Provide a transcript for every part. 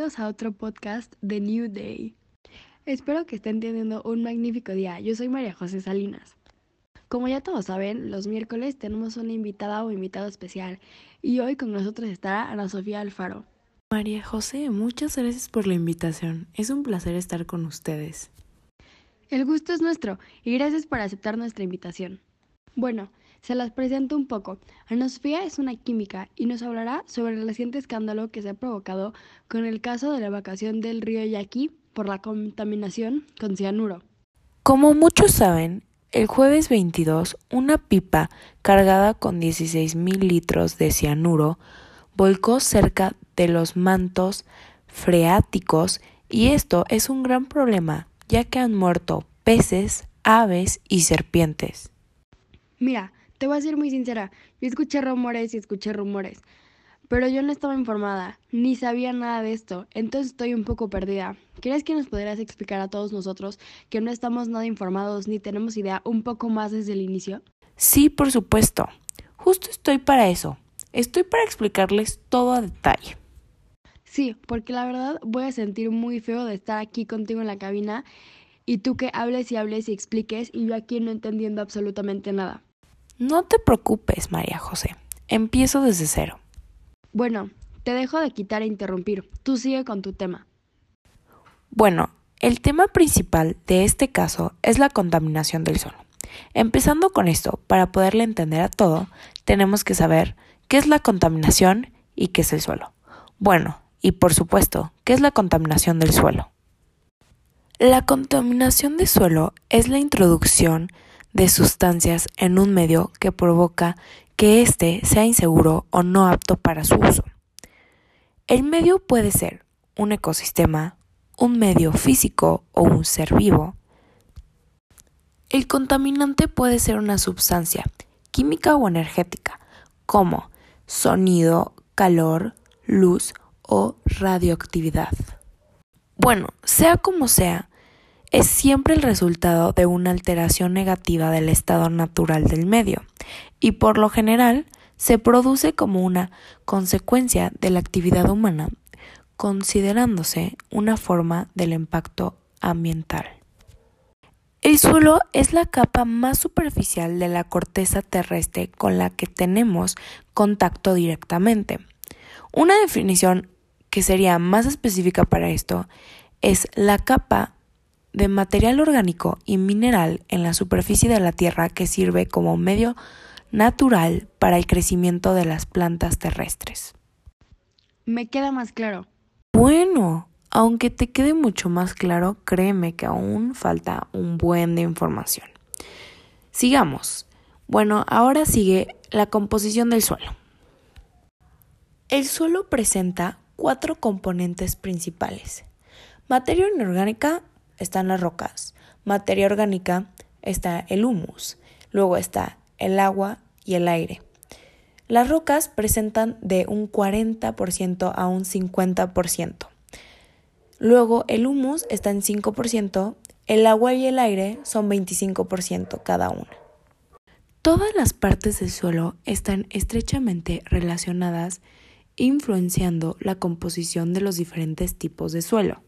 bienvenidos a otro podcast de New Day. Espero que estén teniendo un magnífico día. Yo soy María José Salinas. Como ya todos saben, los miércoles tenemos una invitada o invitado especial y hoy con nosotros estará Ana Sofía Alfaro. María José, muchas gracias por la invitación. Es un placer estar con ustedes. El gusto es nuestro y gracias por aceptar nuestra invitación. Bueno, se las presento un poco. Ana Sofía es una química y nos hablará sobre el reciente escándalo que se ha provocado con el caso de la evacuación del río Yaqui por la contaminación con cianuro. Como muchos saben, el jueves 22, una pipa cargada con 16.000 litros de cianuro volcó cerca de los mantos freáticos y esto es un gran problema ya que han muerto peces, aves y serpientes. Mira, te voy a ser muy sincera, yo escuché rumores y escuché rumores, pero yo no estaba informada, ni sabía nada de esto, entonces estoy un poco perdida. ¿Crees que nos podrías explicar a todos nosotros que no estamos nada informados ni tenemos idea un poco más desde el inicio? Sí, por supuesto. Justo estoy para eso. Estoy para explicarles todo a detalle. Sí, porque la verdad voy a sentir muy feo de estar aquí contigo en la cabina y tú que hables y hables y expliques y yo aquí no entendiendo absolutamente nada. No te preocupes, María José. Empiezo desde cero. Bueno, te dejo de quitar e interrumpir. Tú sigue con tu tema. Bueno, el tema principal de este caso es la contaminación del suelo. Empezando con esto, para poderle entender a todo, tenemos que saber qué es la contaminación y qué es el suelo. Bueno, y por supuesto, ¿qué es la contaminación del suelo? La contaminación del suelo es la introducción de sustancias en un medio que provoca que éste sea inseguro o no apto para su uso. El medio puede ser un ecosistema, un medio físico o un ser vivo. El contaminante puede ser una sustancia química o energética, como sonido, calor, luz o radioactividad. Bueno, sea como sea, es siempre el resultado de una alteración negativa del estado natural del medio y por lo general se produce como una consecuencia de la actividad humana, considerándose una forma del impacto ambiental. El suelo es la capa más superficial de la corteza terrestre con la que tenemos contacto directamente. Una definición que sería más específica para esto es la capa de material orgánico y mineral en la superficie de la Tierra que sirve como medio natural para el crecimiento de las plantas terrestres. Me queda más claro. Bueno, aunque te quede mucho más claro, créeme que aún falta un buen de información. Sigamos. Bueno, ahora sigue la composición del suelo. El suelo presenta cuatro componentes principales. Materia inorgánica, están las rocas. Materia orgánica está el humus. Luego está el agua y el aire. Las rocas presentan de un 40% a un 50%. Luego el humus está en 5%, el agua y el aire son 25% cada una. Todas las partes del suelo están estrechamente relacionadas, influenciando la composición de los diferentes tipos de suelo.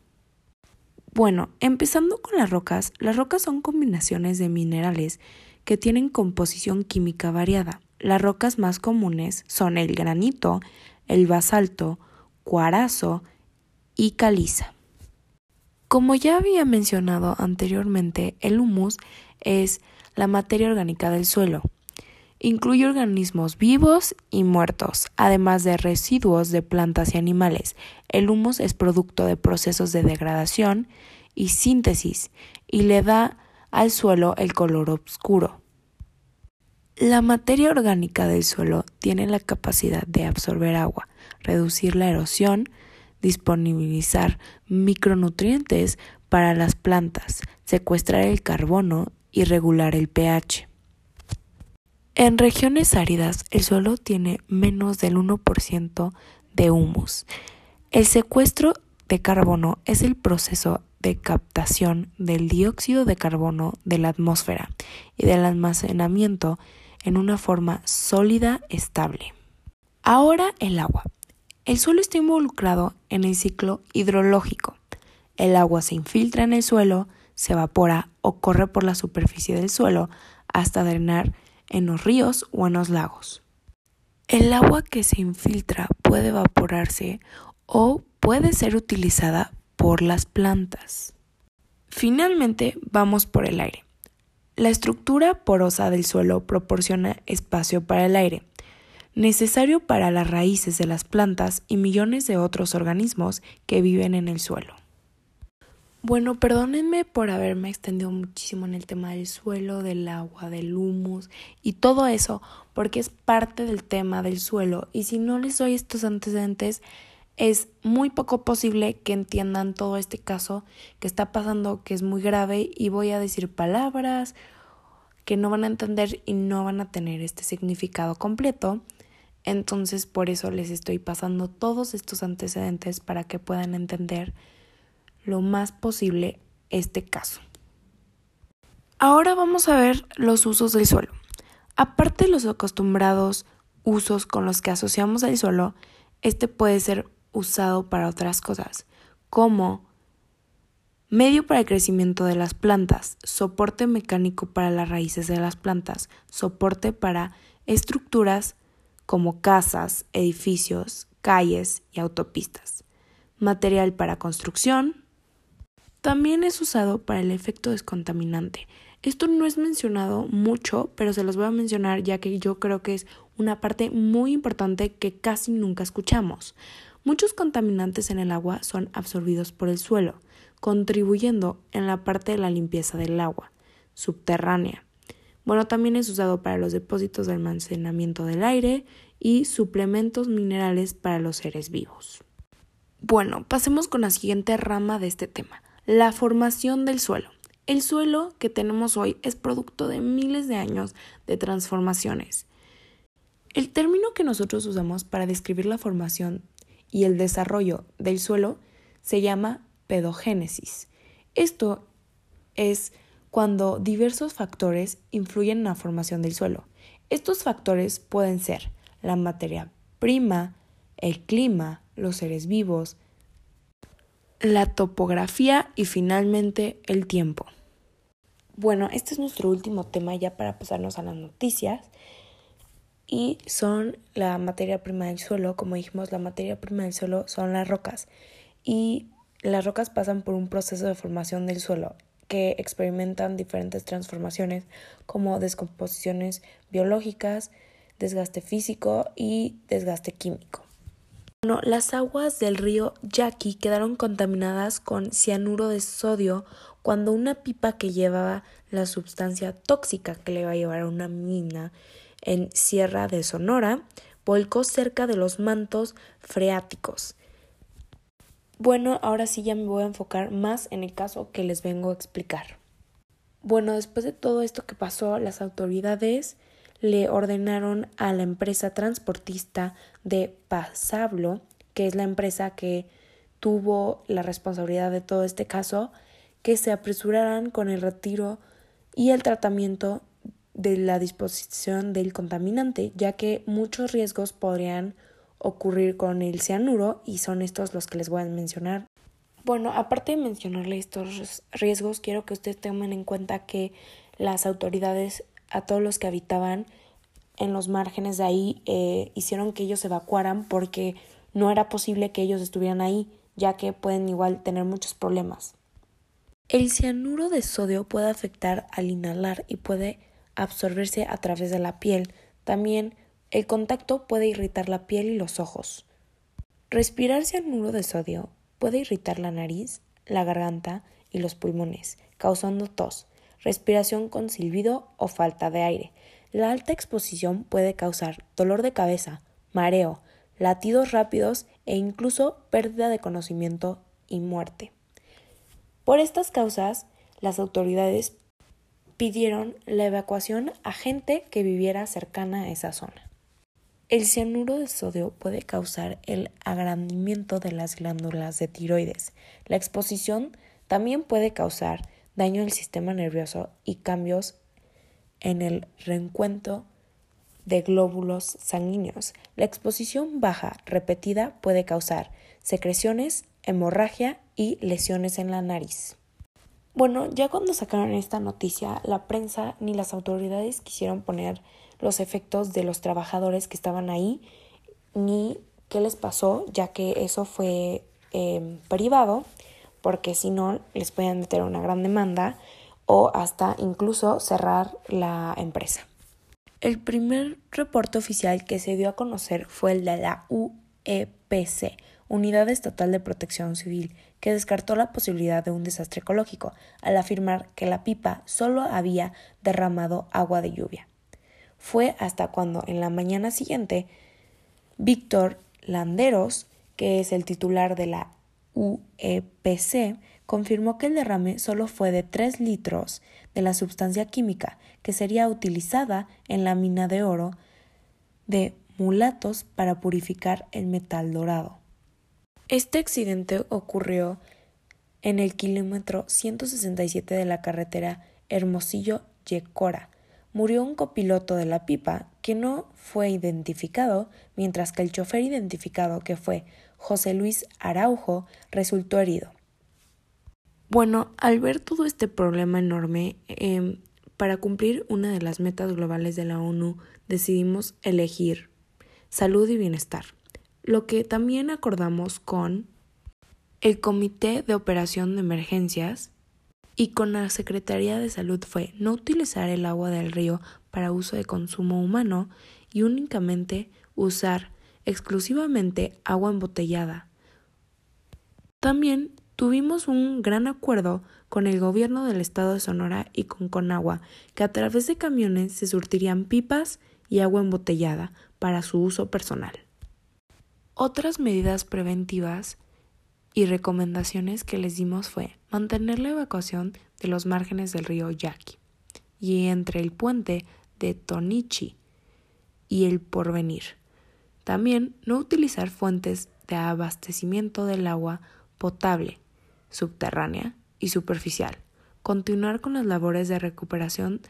Bueno, empezando con las rocas, las rocas son combinaciones de minerales que tienen composición química variada. Las rocas más comunes son el granito, el basalto, cuarazo y caliza. Como ya había mencionado anteriormente, el humus es la materia orgánica del suelo. Incluye organismos vivos y muertos, además de residuos de plantas y animales. El humus es producto de procesos de degradación y síntesis y le da al suelo el color oscuro. La materia orgánica del suelo tiene la capacidad de absorber agua, reducir la erosión, disponibilizar micronutrientes para las plantas, secuestrar el carbono y regular el pH. En regiones áridas, el suelo tiene menos del 1% de humus. El secuestro de carbono es el proceso de captación del dióxido de carbono de la atmósfera y del almacenamiento en una forma sólida estable. Ahora el agua. El suelo está involucrado en el ciclo hidrológico. El agua se infiltra en el suelo, se evapora o corre por la superficie del suelo hasta drenar en los ríos o en los lagos. El agua que se infiltra puede evaporarse o puede ser utilizada por las plantas. Finalmente, vamos por el aire. La estructura porosa del suelo proporciona espacio para el aire, necesario para las raíces de las plantas y millones de otros organismos que viven en el suelo. Bueno, perdónenme por haberme extendido muchísimo en el tema del suelo, del agua, del humus y todo eso, porque es parte del tema del suelo y si no les doy estos antecedentes, es muy poco posible que entiendan todo este caso que está pasando, que es muy grave y voy a decir palabras que no van a entender y no van a tener este significado completo. Entonces por eso les estoy pasando todos estos antecedentes para que puedan entender lo más posible este caso. Ahora vamos a ver los usos del suelo. Aparte de los acostumbrados usos con los que asociamos al suelo, este puede ser usado para otras cosas, como medio para el crecimiento de las plantas, soporte mecánico para las raíces de las plantas, soporte para estructuras como casas, edificios, calles y autopistas, material para construcción, también es usado para el efecto descontaminante. Esto no es mencionado mucho, pero se los voy a mencionar ya que yo creo que es una parte muy importante que casi nunca escuchamos. Muchos contaminantes en el agua son absorbidos por el suelo, contribuyendo en la parte de la limpieza del agua subterránea. Bueno, también es usado para los depósitos de almacenamiento del aire y suplementos minerales para los seres vivos. Bueno, pasemos con la siguiente rama de este tema, la formación del suelo. El suelo que tenemos hoy es producto de miles de años de transformaciones. El término que nosotros usamos para describir la formación y el desarrollo del suelo se llama pedogénesis. Esto es cuando diversos factores influyen en la formación del suelo. Estos factores pueden ser la materia prima, el clima, los seres vivos, la topografía y finalmente el tiempo. Bueno, este es nuestro último tema ya para pasarnos a las noticias y son la materia prima del suelo. Como dijimos, la materia prima del suelo son las rocas y las rocas pasan por un proceso de formación del suelo que experimentan diferentes transformaciones como descomposiciones biológicas, desgaste físico y desgaste químico. Bueno, las aguas del río Yaqui quedaron contaminadas con cianuro de sodio cuando una pipa que llevaba la sustancia tóxica que le iba a llevar a una mina en Sierra de Sonora volcó cerca de los mantos freáticos. Bueno, ahora sí ya me voy a enfocar más en el caso que les vengo a explicar. Bueno, después de todo esto que pasó, las autoridades le ordenaron a la empresa transportista de Pasablo, que es la empresa que tuvo la responsabilidad de todo este caso, que se apresuraran con el retiro y el tratamiento de la disposición del contaminante, ya que muchos riesgos podrían ocurrir con el cianuro y son estos los que les voy a mencionar. Bueno, aparte de mencionarle estos riesgos, quiero que ustedes tengan en cuenta que las autoridades a todos los que habitaban en los márgenes de ahí eh, hicieron que ellos evacuaran porque no era posible que ellos estuvieran ahí, ya que pueden igual tener muchos problemas. El cianuro de sodio puede afectar al inhalar y puede absorberse a través de la piel. También el contacto puede irritar la piel y los ojos. Respirar cianuro de sodio puede irritar la nariz, la garganta y los pulmones, causando tos, respiración con silbido o falta de aire. La alta exposición puede causar dolor de cabeza, mareo, latidos rápidos e incluso pérdida de conocimiento y muerte. Por estas causas, las autoridades pidieron la evacuación a gente que viviera cercana a esa zona. El cianuro de sodio puede causar el agrandamiento de las glándulas de tiroides. La exposición también puede causar daño al sistema nervioso y cambios en el reencuentro de glóbulos sanguíneos. La exposición baja repetida puede causar secreciones, hemorragia y lesiones en la nariz. Bueno, ya cuando sacaron esta noticia, la prensa ni las autoridades quisieron poner los efectos de los trabajadores que estaban ahí, ni qué les pasó, ya que eso fue em, privado, porque si no les pueden meter una gran demanda o hasta incluso cerrar la empresa. El primer reporte oficial que se dio a conocer fue el de la UEPC, Unidad Estatal de Protección Civil, que descartó la posibilidad de un desastre ecológico al afirmar que la pipa solo había derramado agua de lluvia. Fue hasta cuando en la mañana siguiente Víctor Landeros, que es el titular de la UEPC, confirmó que el derrame solo fue de 3 litros de la sustancia química que sería utilizada en la mina de oro de mulatos para purificar el metal dorado. Este accidente ocurrió en el kilómetro 167 de la carretera Hermosillo-Yecora. Murió un copiloto de la pipa que no fue identificado, mientras que el chofer identificado, que fue José Luis Araujo, resultó herido. Bueno, al ver todo este problema enorme, em, para cumplir una de las metas globales de la ONU decidimos elegir salud y bienestar, lo que también acordamos con el Comité de Operación de Emergencias y con la Secretaría de Salud fue no utilizar el agua del río para uso de consumo humano y únicamente usar exclusivamente agua embotellada. También Tuvimos un gran acuerdo con el gobierno del estado de Sonora y con Conagua, que a través de camiones se surtirían pipas y agua embotellada para su uso personal. Otras medidas preventivas y recomendaciones que les dimos fue mantener la evacuación de los márgenes del río Yaqui y entre el puente de Tonichi y el Porvenir. También no utilizar fuentes de abastecimiento del agua potable subterránea y superficial, continuar con las labores de recuperación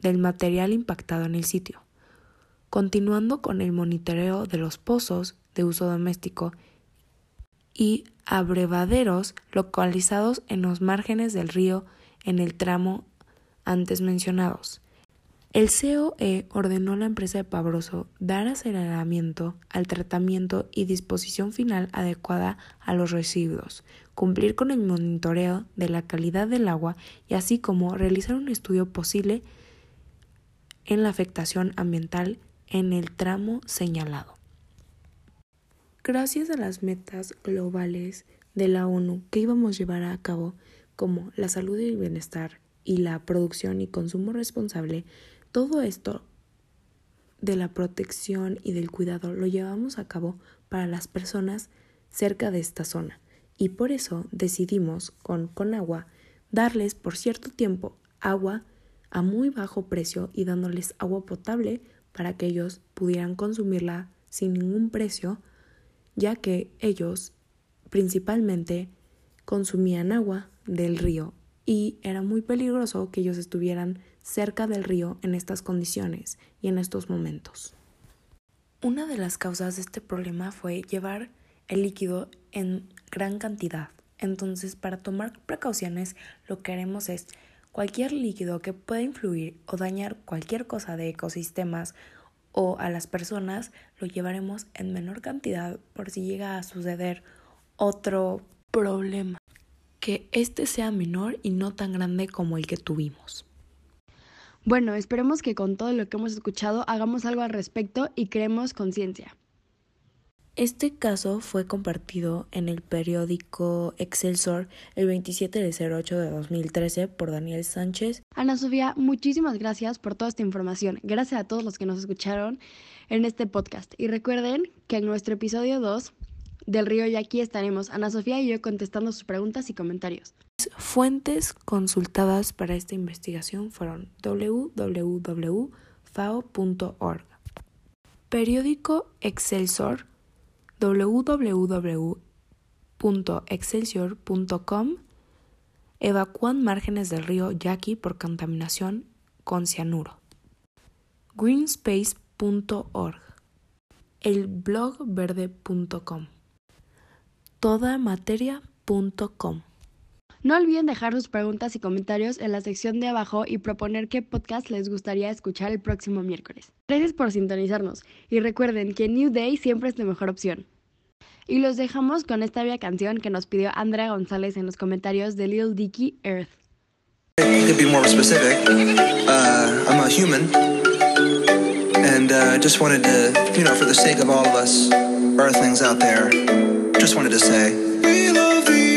del material impactado en el sitio, continuando con el monitoreo de los pozos de uso doméstico y abrevaderos localizados en los márgenes del río en el tramo antes mencionados, el COE ordenó a la empresa de Pabroso dar aceleramiento al tratamiento y disposición final adecuada a los residuos, cumplir con el monitoreo de la calidad del agua y así como realizar un estudio posible en la afectación ambiental en el tramo señalado. Gracias a las metas globales de la ONU que íbamos a llevar a cabo, como la salud y el bienestar y la producción y consumo responsable, todo esto de la protección y del cuidado lo llevamos a cabo para las personas cerca de esta zona. Y por eso decidimos con Conagua darles por cierto tiempo agua a muy bajo precio y dándoles agua potable para que ellos pudieran consumirla sin ningún precio, ya que ellos principalmente consumían agua del río y era muy peligroso que ellos estuvieran cerca del río en estas condiciones y en estos momentos. Una de las causas de este problema fue llevar el líquido en gran cantidad. Entonces, para tomar precauciones, lo que haremos es cualquier líquido que pueda influir o dañar cualquier cosa de ecosistemas o a las personas, lo llevaremos en menor cantidad por si llega a suceder otro problema. Que este sea menor y no tan grande como el que tuvimos. Bueno, esperemos que con todo lo que hemos escuchado hagamos algo al respecto y creemos conciencia. Este caso fue compartido en el periódico Excelsior el 27 de 08 de 2013 por Daniel Sánchez. Ana Sofía, muchísimas gracias por toda esta información. Gracias a todos los que nos escucharon en este podcast. Y recuerden que en nuestro episodio 2 del Río Yaqui estaremos. Ana Sofía y yo contestando sus preguntas y comentarios. Fuentes consultadas para esta investigación fueron www.fao.org, periódico Excelsior, www.excelsior.com, evacúan márgenes del río Yaqui por contaminación con cianuro, greenspace.org, elblogbverde.org, elblogbverde.com, todamateria.com. No olviden dejar sus preguntas y comentarios en la sección de abajo y proponer qué podcast les gustaría escuchar el próximo miércoles. Gracias por sintonizarnos y recuerden que New Day siempre es la mejor opción. Y los dejamos con esta bella canción que nos pidió Andrea González en los comentarios de Lil Dicky Earth. To be more specific, uh, I'm a human, and uh, just wanted to, you know, for the sake of all of us Earthlings out there, just wanted to say, we love the